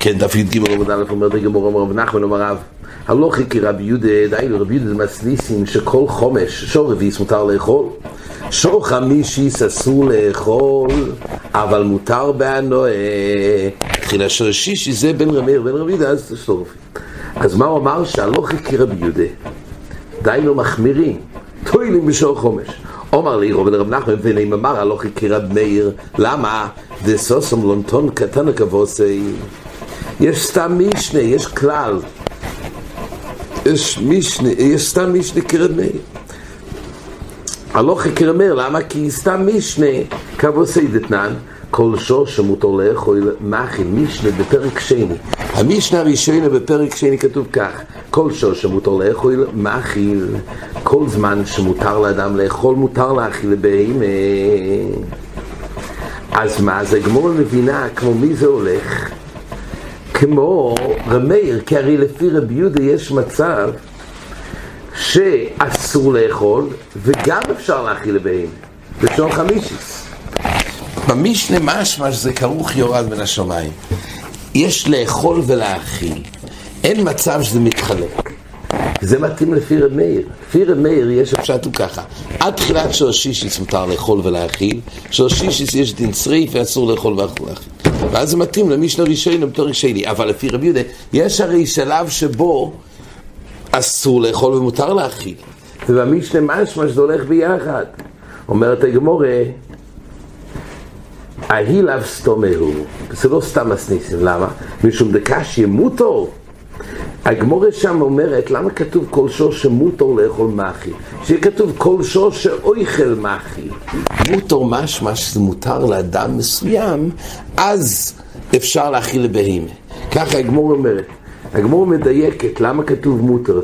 כן, דף י"ג עמוד א' אומר בגמור אומר רב נחמן אומר רב הלוכי כי רבי יהודה, דהיינו רבי יהודה מסניסים שכל חומש, שור רביעיס מותר לאכול. שור חמישיס אסור לאכול אבל מותר בהנועה תחילה שור שישי זה בין רמיר בין רבי יהודה אז תשלוף אז מה הוא אמר? שהלוכי כי רבי יהודה דהיינו מחמירים טוילים בשור חומש אומר לי רבי רב נחמן אמר הלוכי כי רב מאיר למה? דסוסום לונטון קטן כבוסי יש סתם משנה, יש כלל. יש משנה, יש סתם משנה כרד מאיר. הלוך כרד מאיר, למה? כי סתם משנה, כבוסי דתנן, כל שור שמותר לאכול מאכיל, משנה בפרק שני. המשנה הראשונה בפרק שני כתוב כך, כל שור שמותר לאכול מאכיל, כל זמן שמותר לאדם לאכול, מותר להאכיל לבהמה. אז מה, אז הגמור מבינה כמו מי זה הולך? כמו רמאיר, כי הרי לפי רבי יהודה יש מצב שאסור לאכול וגם אפשר להאכיל לבהמה, בשעון חמישיס. במשנה משמע שזה כרוך יורד בין השמיים. יש לאכול ולהאכיל, אין מצב שזה מתחלק. זה מתאים לפי רב מאיר. לפי רב מאיר יש הפשט הוא ככה, עד תחילת שורשישיס מותר לאכול ולהאכיל, שורשישיס יש דין צריף ואסור לאכול ולהאכיל. ואז זה מתאים למשנה ראשון בתור שני, אבל לפי רבי יהודה, יש הרי שלב שבו אסור לאכול ומותר להאכיל. ובמשנה משמע שזה הולך ביחד. אומרת הגמורה, ההילב סתומהו, זה לא סתם מסניסים, למה? משום דקשי מוטו הגמורה שם אומרת, למה כתוב כל שור שמותר לאכול מחי? שיהיה כתוב כל שור שאויכל מחי. מותר משמע שזה מותר לאדם מסוים, אז אפשר להכיל לבהימה. ככה הגמור אומרת. הגמור מדייקת, למה כתוב מותר?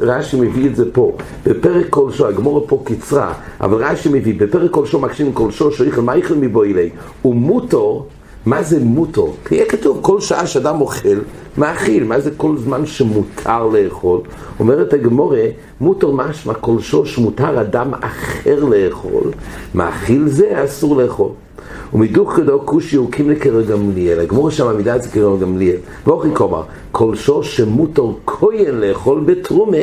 רש"י מביא את זה פה. בפרק כל שור, הגמור פה קצרה, אבל רש"י מביא, בפרק כל שור מקשים כל שור שאיכל מה איכל מבוילי. ומותר מה זה? כי יהיה כתוב כל שעה שאדם אוכל, מאכיל. מה זה כל זמן שמותר לאכול? אומרת הגמורה, מוטו משמע כל שוש מותר אדם אחר לאכול, מאכיל זה אסור לאכול. ומדוך כדו כושי הוקים לקרא גמליאל, הגמורה שם עמידה את זה קרא גמליאל. ואוכי כומר, כל שוש שמותר כהן לאכול בתרומה,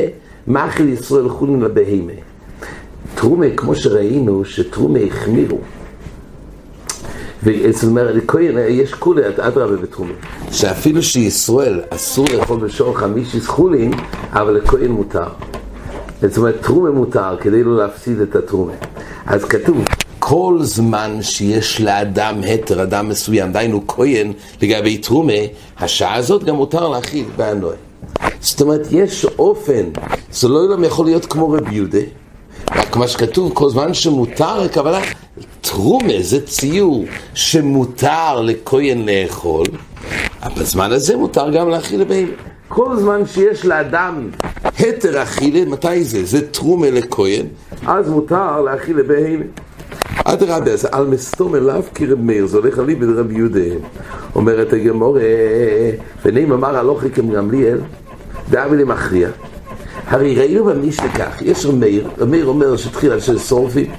מאכיל ישראל חולין לבהימה. תרומה, כמו שראינו, שתרומה החמירו. ואצל כהן יש כולי, אדרבה בתחומים. שאפילו שישראל אסור לאכול בשור חמישיס חולין, אבל לכהן מותר. זאת אומרת, תרומה מותר, כדי לא להפסיד את התרומה. אז כתוב, כל זמן שיש לאדם היתר, אדם מסוים, דהיינו כהן לגבי תרומה, השעה הזאת גם מותר להכיל באנוי. זאת אומרת, יש אופן, זה לא יכול להיות כמו רב יהודה, מה שכתוב, כל זמן שמותר, הכוונה, תרומה זה ציור שמותר לכהן לאכול, אבל בזמן הזה מותר גם להאכיל לבהמה. כל זמן שיש לאדם היתר אכילה, מתי זה? זה תרומה לכהן, אז מותר להאכיל לבהמה. אדרבה, אז על מסתום אליו כרב מאיר, זה הולך עלי ברב יהודה. אומרת הגמור, ונעים אמר הלוכי כמגמליאל, דאבי למכריע. הרי ראינו במשנה כך, יש רב מאיר, רב מאיר אומר שתחילה של סורפים,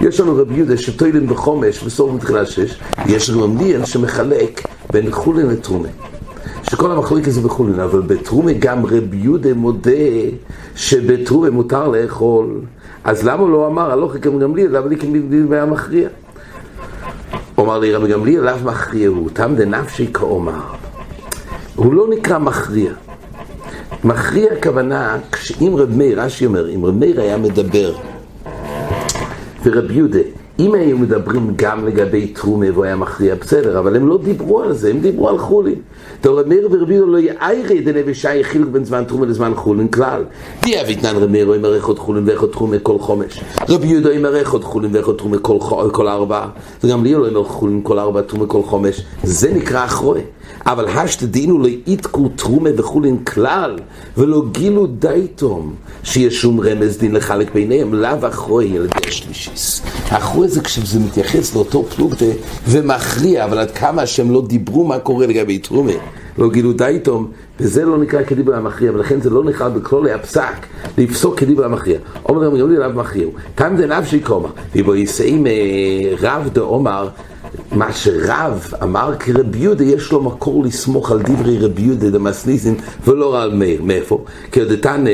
יש לנו רבי יהודה שטוילים בחומש וסורפים תחילה שש, יש רב מליאל שמחלק בין חולין לתרומה. שכל המחלוקת זה בחולין, אבל בתרומה גם רבי יהודה מודה שבתרומה מותר לאכול. אז למה לא אמר הלוך גם גמליאל, למה לי כמדין והיה מכריע? אומר לי רבי גמליאל, לאו מכריע הוא, תם דנפשי כאומר. הוא לא נקרא מכריע. מכריע הכוונה, אם רב מאיר, רש"י אומר, אם רב מאיר היה מדבר ורב יהודה, אם היו מדברים גם לגבי תרומה והוא היה מכריע, בסדר, אבל הם לא דיברו על זה, הם דיברו על חולין. רב מאיר ורב יהודה לא יאיירי דנבי שי חילוק בין זמן תרומה לזמן חולין כלל. די אביתנן רב מאיר אומר איך עוד חולין ואיך עוד תרומה כל חומש. רב יהודה אומר איך עוד חולין ואיך עוד תרומה כל ארבע. וגם לי לא אומר חולין כל ארבע תרומה כל חומש. זה נקרא אחרוי. אבל השתדינו לא יתקו תרומה וכולין כלל, ולא גילו דייתום, שיש שום רמז דין לחלק ביניהם, לאו אחרוי ילדי השלישיס. אחרוי זה כשזה מתייחס לאותו פלוגתא ומכריע, אבל עד כמה שהם לא דיברו מה קורה לגבי תרומה, לא גילו דייתום, וזה לא נקרא כדיבר המכריע, ולכן זה לא נכלל בכלולי הפסק לפסוק כדיבר המכריע. אומר רבי יהודי רב מכריע, תם דנב שיקומר, ובו יסעים רב דאומר, מה שרב אמר כרבי יהודה, יש לו מקור לסמוך על דברי רבי יהודה דמסניסין ולא על מאיר. מאיפה? כי דתנא,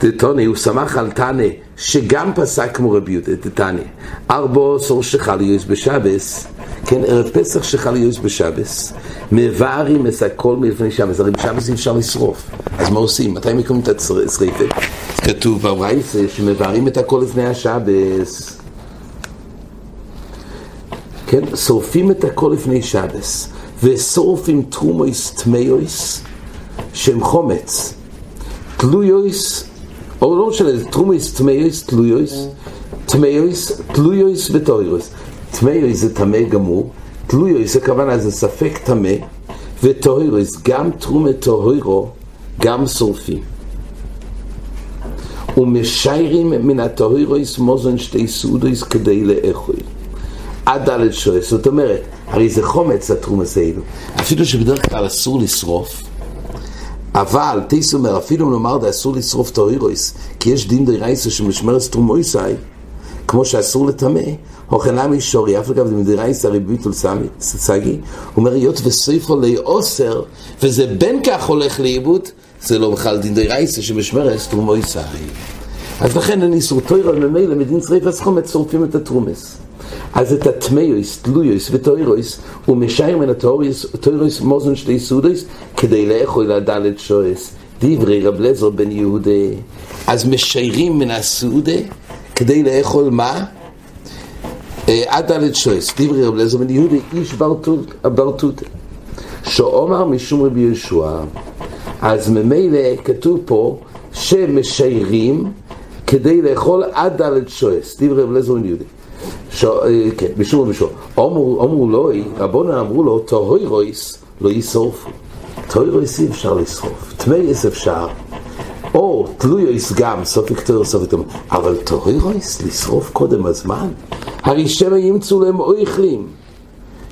דתנא, הוא סמך על תנא, שגם פסק כמו רבי יהודה, דתנא. ארבו סור שחל יויס בשבס, כן, ערב פסח שחל יויס בשבס, מבארים את הכל מלפני שבס, הרי בשבס אי אפשר לשרוף. אז מה עושים? מתי מקומם את השריפה? כתוב ברייסה שמבערים את הכל לפני השבס. כן, שורפים את הכל לפני שבס, ושורפים תרומויס טמאויס שהם חומץ, תלויויס, או לא משנה, תרומויס טמאויס, תלויויס, טמאויס, תלויויס וטוירוס. טמאויס זה טמא גמור, תלויויס זה כוונה, זה ספק טמא, וטוירוס, גם תרומת טוירו, גם שורפים. ומשיירים מן הטוירוס מוזן שתי סעודויס כדי לאכול. עד ד' שועס, זאת אומרת, הרי זה חומץ התרומס האלו, אפילו שבדרך כלל אסור לשרוף, אבל תייס אומר, אפילו אם נאמר דה אסור לשרוף טוירויס, כי יש דין די רייסו שמשמרס תרומויסאי, כמו שאסור לטמא, הוכנה מישורי, אף אגב ריבית ולסגי, הוא אומר, היות וסויפו לי אוסר, וזה בין כך הולך לאיבוד, זה לא בכלל דין די רייסה שמשמרס תרומויסאי. אז לכן אני איסור טוירו, ממילא מדין שריפס חומץ שורפים את התרומס. אז את הטמאויס, תלויוס וטוירויס, הוא משאיר מן הטוירויס מוזן שתי סודויס, כדי לאכול לדלת שויס. דברי רב לזר בן יהודה. אז משיירים מן הסעודה כדי לאכול מה? עד דלת שויס. דברי רב לזר בן יהודה, איש ברטות. שאומר משום רבי יהושע. אז ממילא כתוב פה שמשיירים כדי לאכול עד דלת שויס. דברי רב לזר בן יהודה. כן, בשום ובשום. אמרו לו, רבונן אמרו לו, טהוי רויס לא ישרופו. טהוי רויס אי אפשר לשרוף, טמאיס אפשר. או תלויויס גם, סוף יקטור סוף יקטור. אבל טהוי רויס לשרוף קודם הזמן? הרי שמא ימצאו להם אויכלים.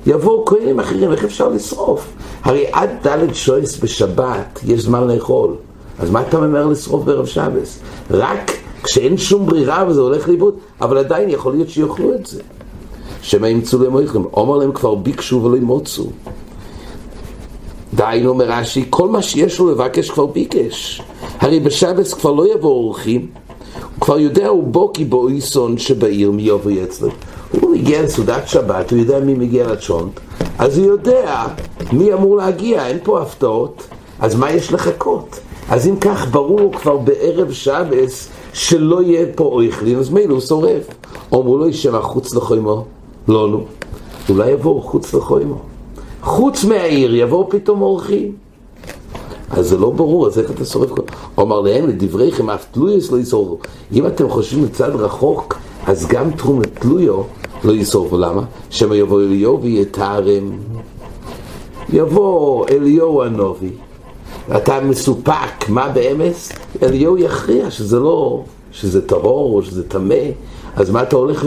יבואו כהנים אחרים, איך אפשר לשרוף? הרי עד ד' שויס בשבת יש זמן לאכול. אז מה אתה ממהר לשרוף בערב שבס? רק כשאין שום ברירה וזה הולך לאיבוד, אבל עדיין יכול להיות שיאכלו את זה. שמא ימצאו להם אויכלים. אומר להם כבר ביקשו ולא ימוצו. דהיינו אומר רש"י, כל מה שיש לו לבקש כבר ביקש. הרי בשבץ כבר לא יבואו אורחים, הוא כבר יודע הוא בוקי באויסון שבעיר מי יבוא אצלו. הוא מגיע לסעודת שבת, הוא יודע מי מגיע לצ'ונט, אז הוא יודע מי אמור להגיע, אין פה הפתעות, אז מה יש לחכות? אז אם כך ברור כבר בערב שבס שלא יהיה פה אויכלין, אז מילא הוא שורף. אמרו לו ישמע חוץ לחוימו, לא נו. אולי יבואו חוץ לחוימו. חוץ מהעיר יבואו פתאום אורחים. אז זה לא ברור, אז איך אתה שורף אמר להם, לדבריכם, אף תלויוס לא ישורפו. אם אתם חושבים מצד רחוק, אז גם תרומת תלויו לא ישורפו. למה? שמא יבוא אליהו ויתארם. יבוא אליהו הנובי. אתה מסופק, מה באמס? אליהו יכריע שזה לא, שזה טהור או שזה טמא, אז מה אתה הולך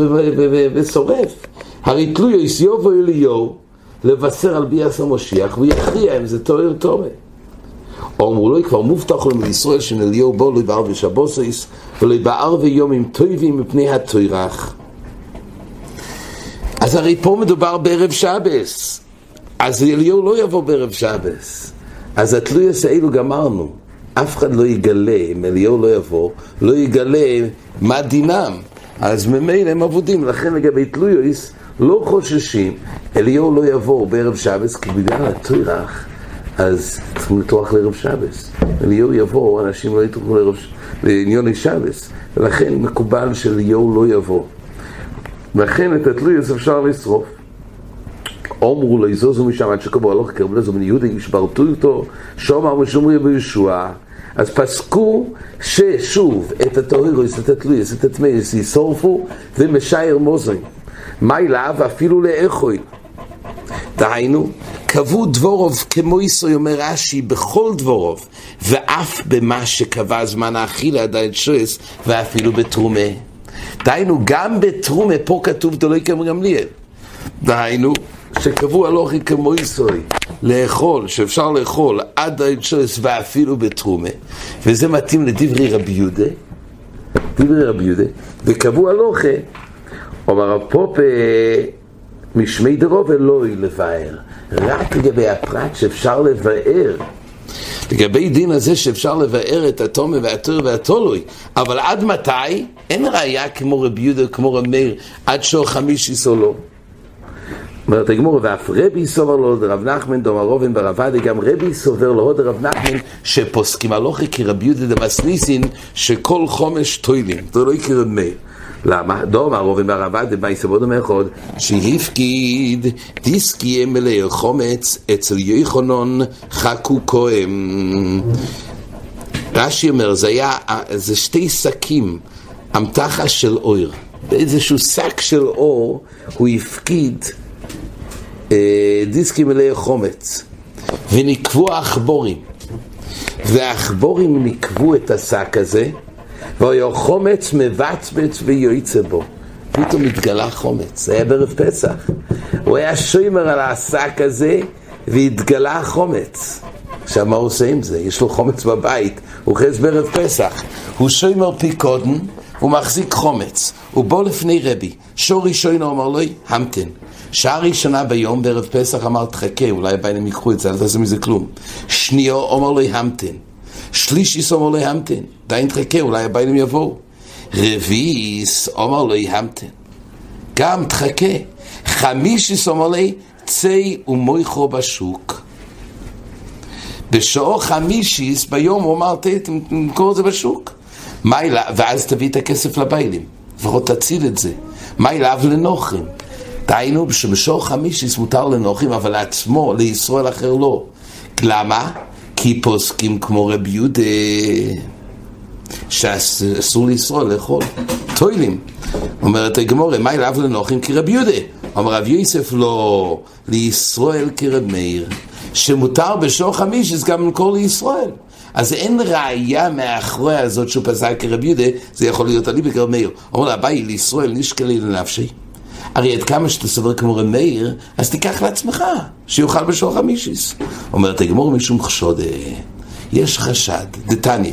ושורף? הרי תלוי יסיובו אליהו לבשר על ביאס המושיח ויכריע אם זה טהור או טמא. או אמרו לו, כבר מובטח לו מישראל שנליהו בו לא יבער בשבוסס ולא יבער ויומים טויבים מפני התוירח. אז הרי פה מדובר בערב שבס, אז אליהו לא יבוא בערב שבס. אז התלויוס האלו גמרנו. אף אחד לא יגלה, אם אליהו לא יבוא, לא יגלה מה דינם. אז ממילא הם אבודים, לכן לגבי תלויוס לא חוששים. אליהו לא יבוא בערב שבס, כי בגלל התוירח, אז צריכים לטרוח לערב שבס. אליהו יבוא, אנשים לא יטרחו לערב לעניוני שבס, ולכן מקובל שאליהו לא יבוא. לכן את התלויוס אפשר לשרוף. אמרו לו יזוזו משם עד שקבעו הלוך קרבו לזו בן יהודה ישברתו אותו. שומר משומרי בישוע אז פסקו ששוב את הטהורוס, את התלויס, את הטמאס ישורפו ומשייר מוזן מה אליו אפילו לאכוי דהיינו קבעו דבורוב כמו יסוי אומר רש"י בכל דבורוב ואף במה שקבע זמן האכילה עדיין שועס ואפילו בתרומה. דהיינו, גם בתרומה פה כתוב דלוי כמו גמליאל. דהיינו, שקבוע הלוכי כמו ישראל, לאכול, שאפשר לאכול עד האינשרס ואפילו בתרומה, וזה מתאים לדברי רבי יהודה, דברי רבי יהודה, וקבוע הלוכי, אומר הפופה, משמי דרוב אלוהי לבאר, רק לגבי הפרט שאפשר לבאר. לגבי דין הזה שאפשר לבאר את התומה והתור והתולוי, אבל עד מתי? אין ראייה כמו רבי יהודה, כמו רבי מאיר, עד שור חמישיס או לא. אומרת הגמור, ואף רבי סובר לו דרב נחמן דומר רובן ברב עדה, גם רבי סובר לו דרב נחמן שפוסקים הלוכי כרבי יהודה דמסניסין שכל חומש טוילים, זה לא יקרה מאיר. למה? דומר רובן ברב עדה, מה יסבוד המאחוד? שהפקיד דיסקי מלאי חומץ אצל יחונון חכו כהן. רש"י אומר, זה היה, זה שתי שקים, אמתחה של אויר. באיזשהו שק של אור הוא הפקיד דיסקים מלאי חומץ, ונקבו העכבורים, והעכבורים נקבו את השק הזה, והיה חומץ מבצבץ ויועצה בו. פתאום התגלה חומץ, זה היה בערב פסח. הוא היה שוימר על השק הזה, והתגלה חומץ. עכשיו מה הוא עושה עם זה? יש לו חומץ בבית, הוא חז בערב פסח. הוא שוימר פיקודן, הוא מחזיק חומץ. הוא בוא לפני רבי, שור ראשון אמר לו, המתן. שעה ראשונה ביום בערב פסח אמר תחכה, אולי הביינים ייקחו את זה, אל תעשו מזה כלום. שניו אמר לו המתן. שלישיס אמר לו המתן. די תחכה, אולי הביינים יבואו. רביעיס אמר לו המתן. גם תחכה. חמישיס אמר לו צי ומויכו בשוק. בשעו חמישיס ביום הוא אמר תמכור את זה בשוק. ואז תביא את הכסף לביילים. לפחות תציל את זה. מה אליו לנוחים? דהיינו שבשור חמישיס מותר לנוחים, אבל לעצמו, לישראל אחר לא. למה? כי פוסקים כמו רבי יהודה, שאסור לישראל לאכול. טוילים. אומרת הגמורה, מה אליו לנוחים כרבי יהודה? אומר רב יוסף לא, לישראל כרב מאיר, שמותר בשור חמישיס גם למכור לישראל. אז אין ראייה מאחורי הזאת שהוא פסק כרבי יהודה, זה יכול להיות עלי מאיר. אומר לה, ביי לישראל נשקלי לנפשי. הרי עד כמה שאתה סובר כמו רב מאיר, אז תיקח לעצמך, שיוכל בשור חמישיס. אומרת הגמור משום חשוד, יש חשד, דתניא.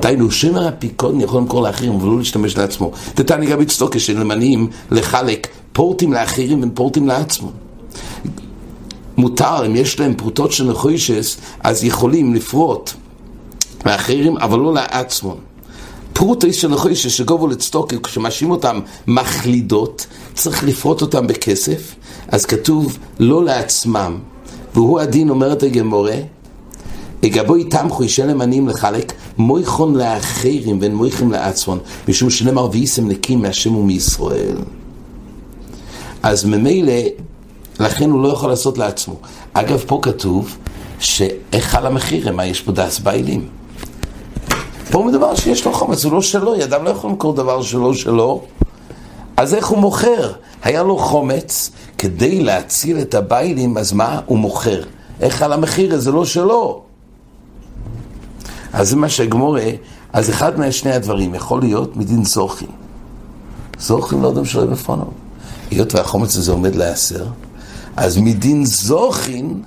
דהיינו, שמר הפיקון יכול למכור לאחרים, אבל לא להשתמש לעצמו. דתניא גם אצלו כשלמנים לחלק פורטים לאחרים ופורטים לעצמו. מותר, אם יש להם פרוטות של נחוישס, אז יכולים לפרוט לאחרים, אבל לא לעצמם. פרוטויס של נחוישס שגובו לצטוקי, כשמאשים אותם מחלידות, צריך לפרוט אותם בכסף, אז כתוב לא לעצמם. והוא הדין, אומרת הגמורה, אגבו איתם חוישי למנים לחלק, מויכון לאחרים ואין מויכים לעצמם, משום שנאמר וייסם נקים מהשם ומישראל. אז ממילא, לכן הוא לא יכול לעשות לעצמו. אגב, פה כתוב שאיך חל המחיר, מה יש פה דס ביילים? פה מדבר שיש לו חומץ, הוא לא שלו, אדם לא יכול למכור דבר שלא שלו, אז איך הוא מוכר? היה לו חומץ כדי להציל את הביילים, אז מה? הוא מוכר. איך על המחיר? זה לא שלו. אז זה מה שהגמורה, אז אחד מהשני הדברים יכול להיות מדין זוכין. זוכין לא אדם שלא בפונו. היות והחומץ הזה עומד להיאסר, אז מדין זוכין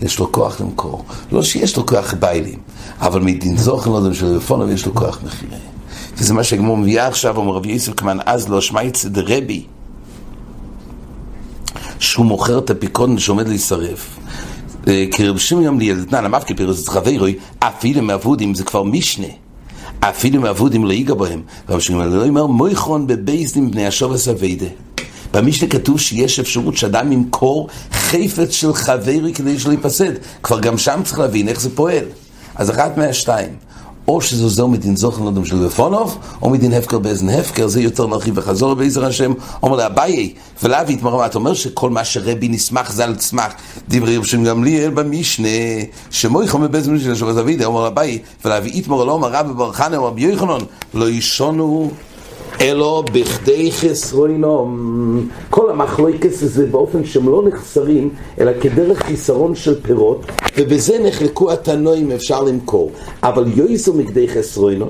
יש לו כוח למכור. לא שיש לו כוח ביילים, אבל מדין זוכין לא אדם שלא בפונו יש לו כוח מחירי. וזה מה שהגמור מביאה עכשיו, אומר רבי יוסף כמן אז לא שמייצא דרבי, שהוא מוכר את הפיקון שעומד להישרף. כי רבי שמעון גמליאל, דתנן אמר כפירוס חברוי, אפילו מעבודים זה כבר משנה. אפילו מעבודים לא ייגע בהם. רבי שמעון גמליאל אומר, מויכון בבייסדים בני השובס אביידה. במשנה כתוב שיש אפשרות שאדם ימכור חפץ של חברי כדי שלא ייפסד. כבר גם שם צריך להבין איך זה פועל. אז אחת מהשתיים. או שזה עוזר מדין זוכן לא של בפונוב, או מדין הפקר באזן הפקר, זה יותר נרחיב וחזור בעזר השם, אומר לאביי, ולאבי יתמר אתה אומר שכל מה שרבי נסמך זה על צמח, דברי רב שם גמליאל במשנה, שמוי חומר באזן של השבוע זבידה, אומר לאביי, ולאבי יתמר לא אומר רבי ברחנה, אומר בי יוחנון, לא ישונו אלו בכדי חסרונום. כל המחלוקס הזה באופן שהם לא נחסרים, אלא כדרך חיסרון של פירות, ובזה נחלקו התנועים אפשר למכור. אבל יויסו מכדי חסרונו,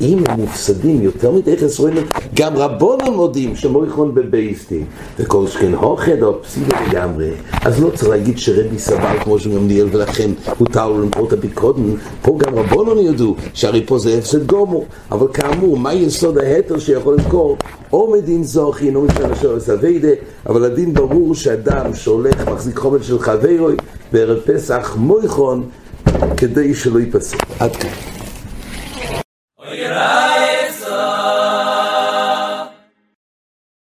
אם הם מופסדים יותר מדי חסרונות, גם רבונם מודים שמויכון בבייסטין, וכל שכן הוכד או פסידה לגמרי, אז לא צריך להגיד שרבי סבל כמו שגמליאל ולכן הותר לו למכור את הפיקודן, פה גם רבונם ידעו שהרי פה זה הפסד גומו, אבל כאמור, מה יסוד ההתר שיכול למכור? או מדין זוכין או משנה שורס אביידה, אבל הדין ברור שאדם שהולך מחזיק חומר של חברוי בערב פסח מויכון כדי שלא ייפסק. עד כאן.